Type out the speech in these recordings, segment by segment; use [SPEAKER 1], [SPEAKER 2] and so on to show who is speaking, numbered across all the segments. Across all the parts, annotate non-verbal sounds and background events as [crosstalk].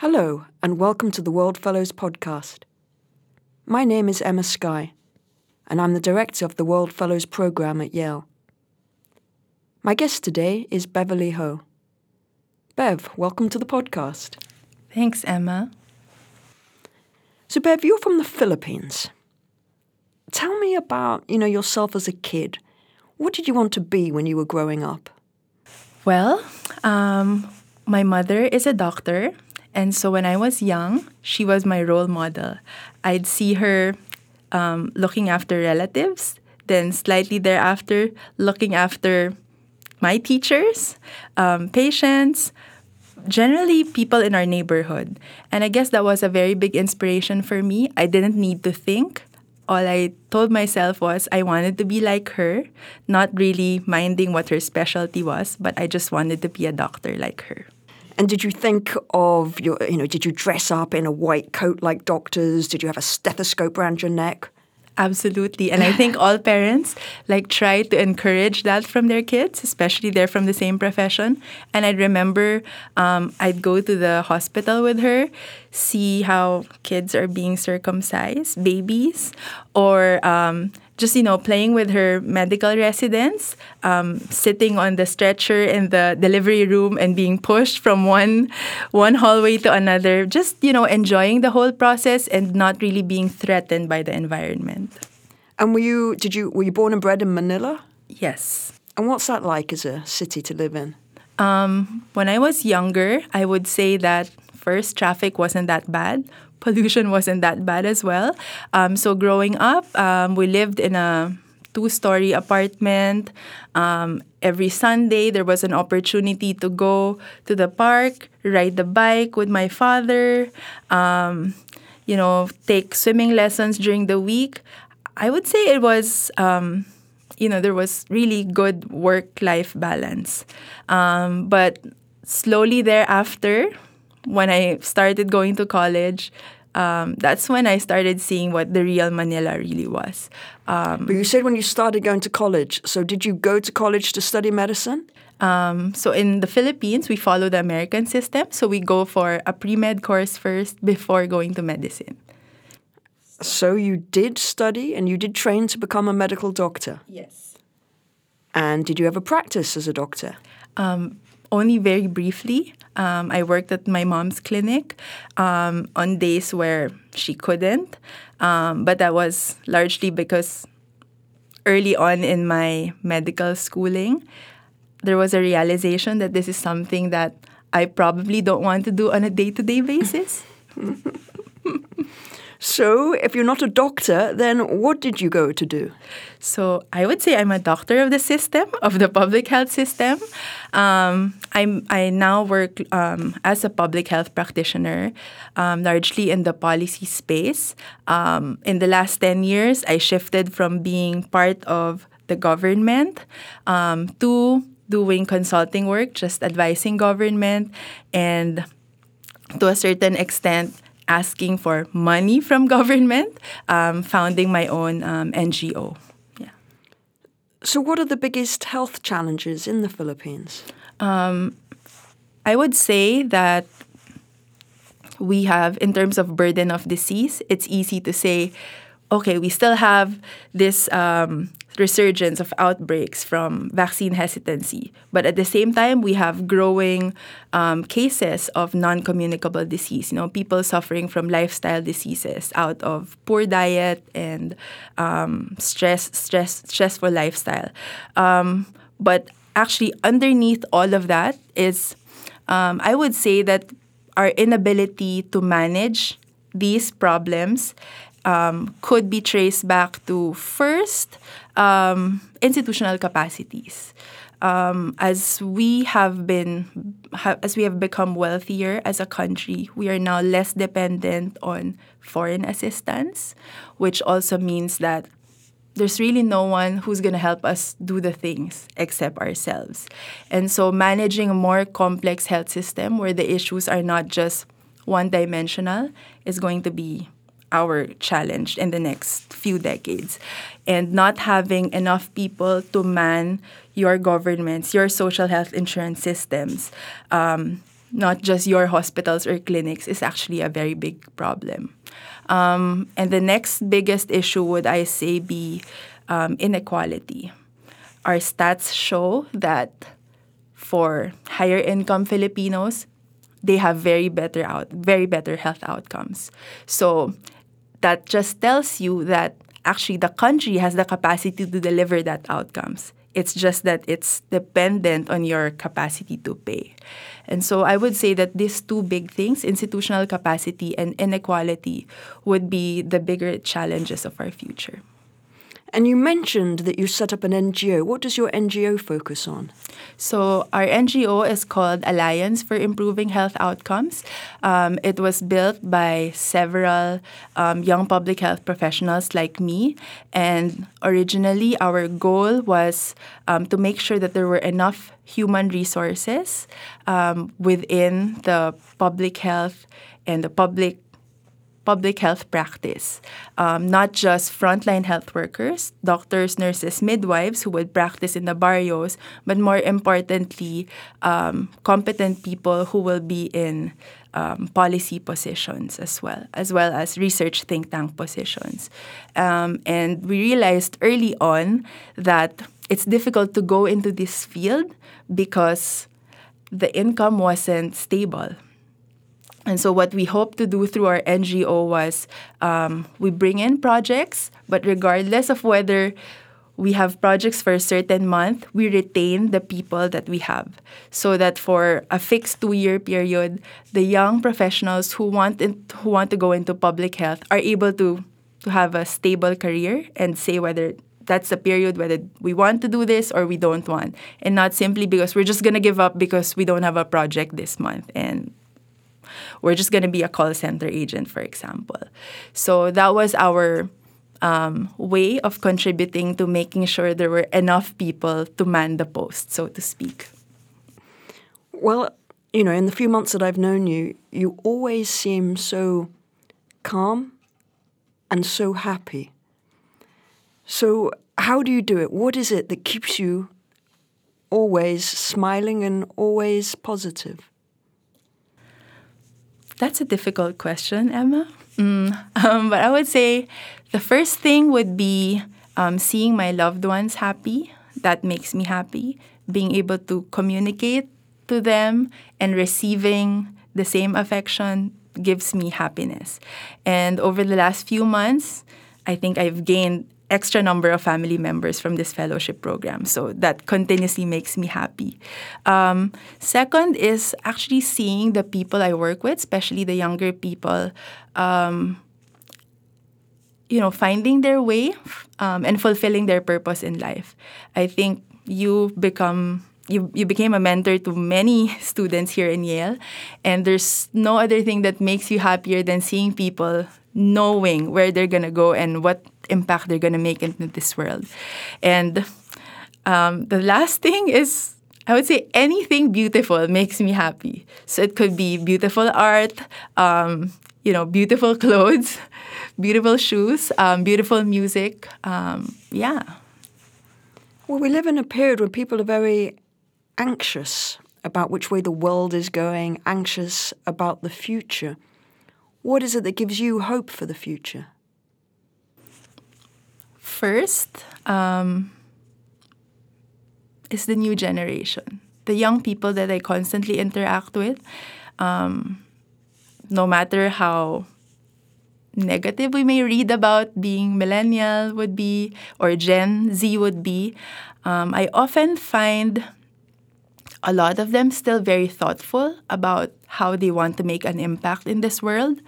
[SPEAKER 1] Hello, and welcome to the World Fellows podcast. My name is Emma Sky, and I'm the director of the World Fellows program at Yale. My guest today is Beverley Ho. Bev, welcome to the podcast.
[SPEAKER 2] Thanks, Emma.
[SPEAKER 1] So, Bev, you're from the Philippines. Tell me about, you know, yourself as a kid. What did you want to be when you were growing up?
[SPEAKER 2] Well, um, my mother is a doctor, and so when I was young, she was my role model. I'd see her um, looking after relatives, then slightly thereafter, looking after my teachers, um, patients, generally people in our neighborhood. And I guess that was a very big inspiration for me. I didn't need to think. All I told myself was I wanted to be like her, not really minding what her specialty was, but I just wanted to be a doctor like her.
[SPEAKER 1] And did you think of your, you know, did you dress up in a white coat like doctors? Did you have a stethoscope around your neck?
[SPEAKER 2] Absolutely. And I think all parents like try to encourage that from their kids, especially they're from the same profession. And I remember um, I'd go to the hospital with her, see how kids are being circumcised, babies, or um, just you know playing with her medical residents, um, sitting on the stretcher in the delivery room and being pushed from one one hallway to another. Just you know enjoying the whole process and not really being threatened by the environment.
[SPEAKER 1] And were you did you were you born and bred in Manila?
[SPEAKER 2] Yes.
[SPEAKER 1] And what's that like as a city to live in?
[SPEAKER 2] Um, when I was younger, I would say that first traffic wasn't that bad [laughs] pollution wasn't that bad as well. Um, so growing up, um, we lived in a two-story apartment. Um, every Sunday, there was an opportunity to go to the park, ride the bike with my father. Um, you know, take swimming lessons during the week. I would say it was. Um, you know, there was really good work-life balance, um, but slowly thereafter, when I started going to college, um, that's when I started seeing what the real Manila really was.
[SPEAKER 1] Um, but you said when you started going to college. So did you go to college to study medicine?
[SPEAKER 2] Um, so in the Philippines, we follow the American system. So we go for a pre med course first before going to medicine.
[SPEAKER 1] So you did study and you did train to become a medical doctor?
[SPEAKER 2] Yes.
[SPEAKER 1] And did you ever practice as a doctor?
[SPEAKER 2] Um, only very briefly. Um, I worked at my mom's clinic um, on days where she couldn't, um, but that was largely because early on in my medical schooling, there was a realization that this is something that I probably don't want to do on a day to day basis. [laughs]
[SPEAKER 1] So, if you're not a doctor, then what did you go to do?
[SPEAKER 2] So, I would say I'm a doctor of the system, of the public health system. Um, I'm, I now work um, as a public health practitioner, um, largely in the policy space. Um, in the last 10 years, I shifted from being part of the government um, to doing consulting work, just advising government, and to a certain extent, asking for money from [laughs] government, um, founding my own um, NGO. Yeah.
[SPEAKER 1] So, what are the biggest health challenges in the Philippines? Um,
[SPEAKER 2] I would say that we have, in terms of burden of disease, it's easy to say, okay, we still have this um, resurgence of outbreaks from vaccine hesitancy. But at the same time, we have growing um, cases of non-communicable disease. You know, people suffering from lifestyle diseases out of poor diet and um, stress, stress, stressful lifestyle. Um, but actually, underneath all of that is, um, I would say that our inability to manage these problems um, could be traced back to first um, institutional capacities. Um, as we have been, ha- as we have become wealthier as a country, we are now less dependent on foreign assistance, which also means that there's really no one who's going to help us do the things except ourselves. And so, managing a more complex health system where the issues are not just one dimensional is going to be our challenge in the next few decades. And not having enough people to man your governments, your social health insurance systems, um, not just your hospitals or clinics, is actually a very big problem. Um, and the next biggest issue would I say be um, inequality. Our stats show that for higher income Filipinos, they have very better out very better health outcomes. So that just tells you that actually the country has the capacity to deliver that outcomes. It's just that it's dependent on your capacity to pay. And so I would say that these two big things, institutional capacity and inequality, would be the bigger challenges of our future.
[SPEAKER 1] And you mentioned that you set up an NGO. What does your NGO focus on?
[SPEAKER 2] So, our NGO is called Alliance for Improving Health Outcomes. Um, it was built by several um, young public health professionals like me. And originally, our goal was um, to make sure that there were enough human resources um, within the public health and the public public health practice. Um, not just frontline health workers, doctors, nurses, midwives who would practice in the barrios, but more importantly, um, competent people who will be in um, policy positions as well, as well as research think tank positions. Um, and we realized early on that it's difficult to go into this field because the income wasn't stable and so, what we hope to do through our NGO was um, we bring in projects, but regardless of whether we have projects for a certain month, we retain the people that we have. So that for a fixed two year period, the young professionals who want, in, who want to go into public health are able to, to have a stable career and say whether that's the period whether we want to do this or we don't want. And not simply because we're just going to give up because we don't have a project this month. And we're just going to be a call center agent, for example. So that was our um, way of contributing to making sure there were enough people to man the post, so to speak.
[SPEAKER 1] Well, you know, in the few months that I've known you, you always seem so calm and so happy. So, how do you do it? What is it that keeps you always smiling and always positive?
[SPEAKER 2] That's a difficult question, Emma. Mm, um, but I would say the first thing would be um, seeing my loved ones happy. That makes me happy. Being able to communicate to them and receiving the same affection gives me happiness. And over the last few months, I think I've gained extra number of family members from this fellowship program. So that continuously makes me happy. Um, second is actually seeing the people I work with, especially the younger people, um, you know, finding their way um, and fulfilling their purpose in life. I think you become you, you became a mentor to many [laughs] students here in Yale, and there's no other thing that makes you happier than seeing people knowing where they're gonna go and what impact they're gonna make into this world. And um, the last thing is I would say anything beautiful makes me happy. So it could be beautiful art, um, you know, beautiful [laughs] clothes, beautiful shoes, um, beautiful music. Um, yeah.
[SPEAKER 1] Well, we live in a period where people are very anxious about which way the world is going, anxious about the future. What is it that gives you hope for the future?
[SPEAKER 2] First, um, is the new generation, the young people that I constantly interact with. Um, no matter how negative we may read about being millennial would be or Gen Z would be, um, I often find a lot of them still very thoughtful about how they want to make an impact in this world.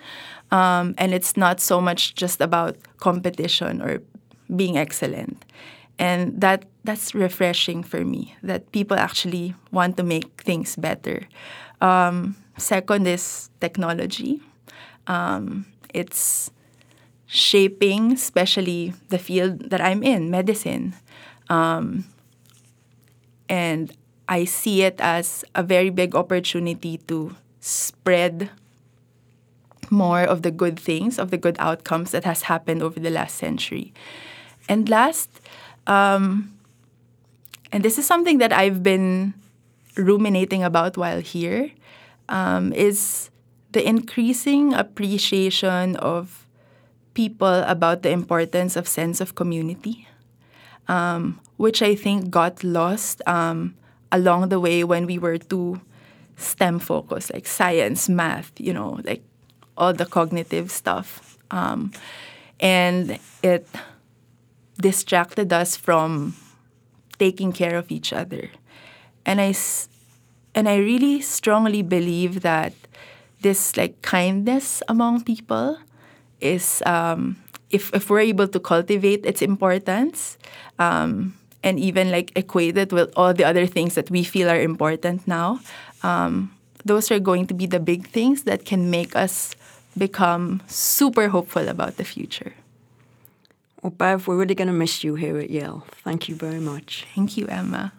[SPEAKER 2] Um, and it's not so much just about competition or being excellent. And that that's refreshing for me that people actually want to make things better. Um, second is technology. Um, it's shaping, especially the field that I'm in, medicine. Um, and I see it as a very big opportunity to spread more of the good things, of the good outcomes that has happened over the last century. And last, um, and this is something that I've been ruminating about while here. um, is the increasing appreciation of people about the importance of sense of community, um, which I think got lost um, along the way when we were too STEM focused, like science, math, you know, like all the cognitive stuff. Um, and it distracted us from taking care of each other. And I, and I really strongly believe that this like kindness among people is um, if if we're able to cultivate its importance um, and even like equate it with all the other things that we feel are important now, um, those are going to be the big things that can make us become super hopeful about the future.
[SPEAKER 1] Well, Bev, we're really going to miss you here at Yale. Thank you very much.
[SPEAKER 2] Thank you, Emma.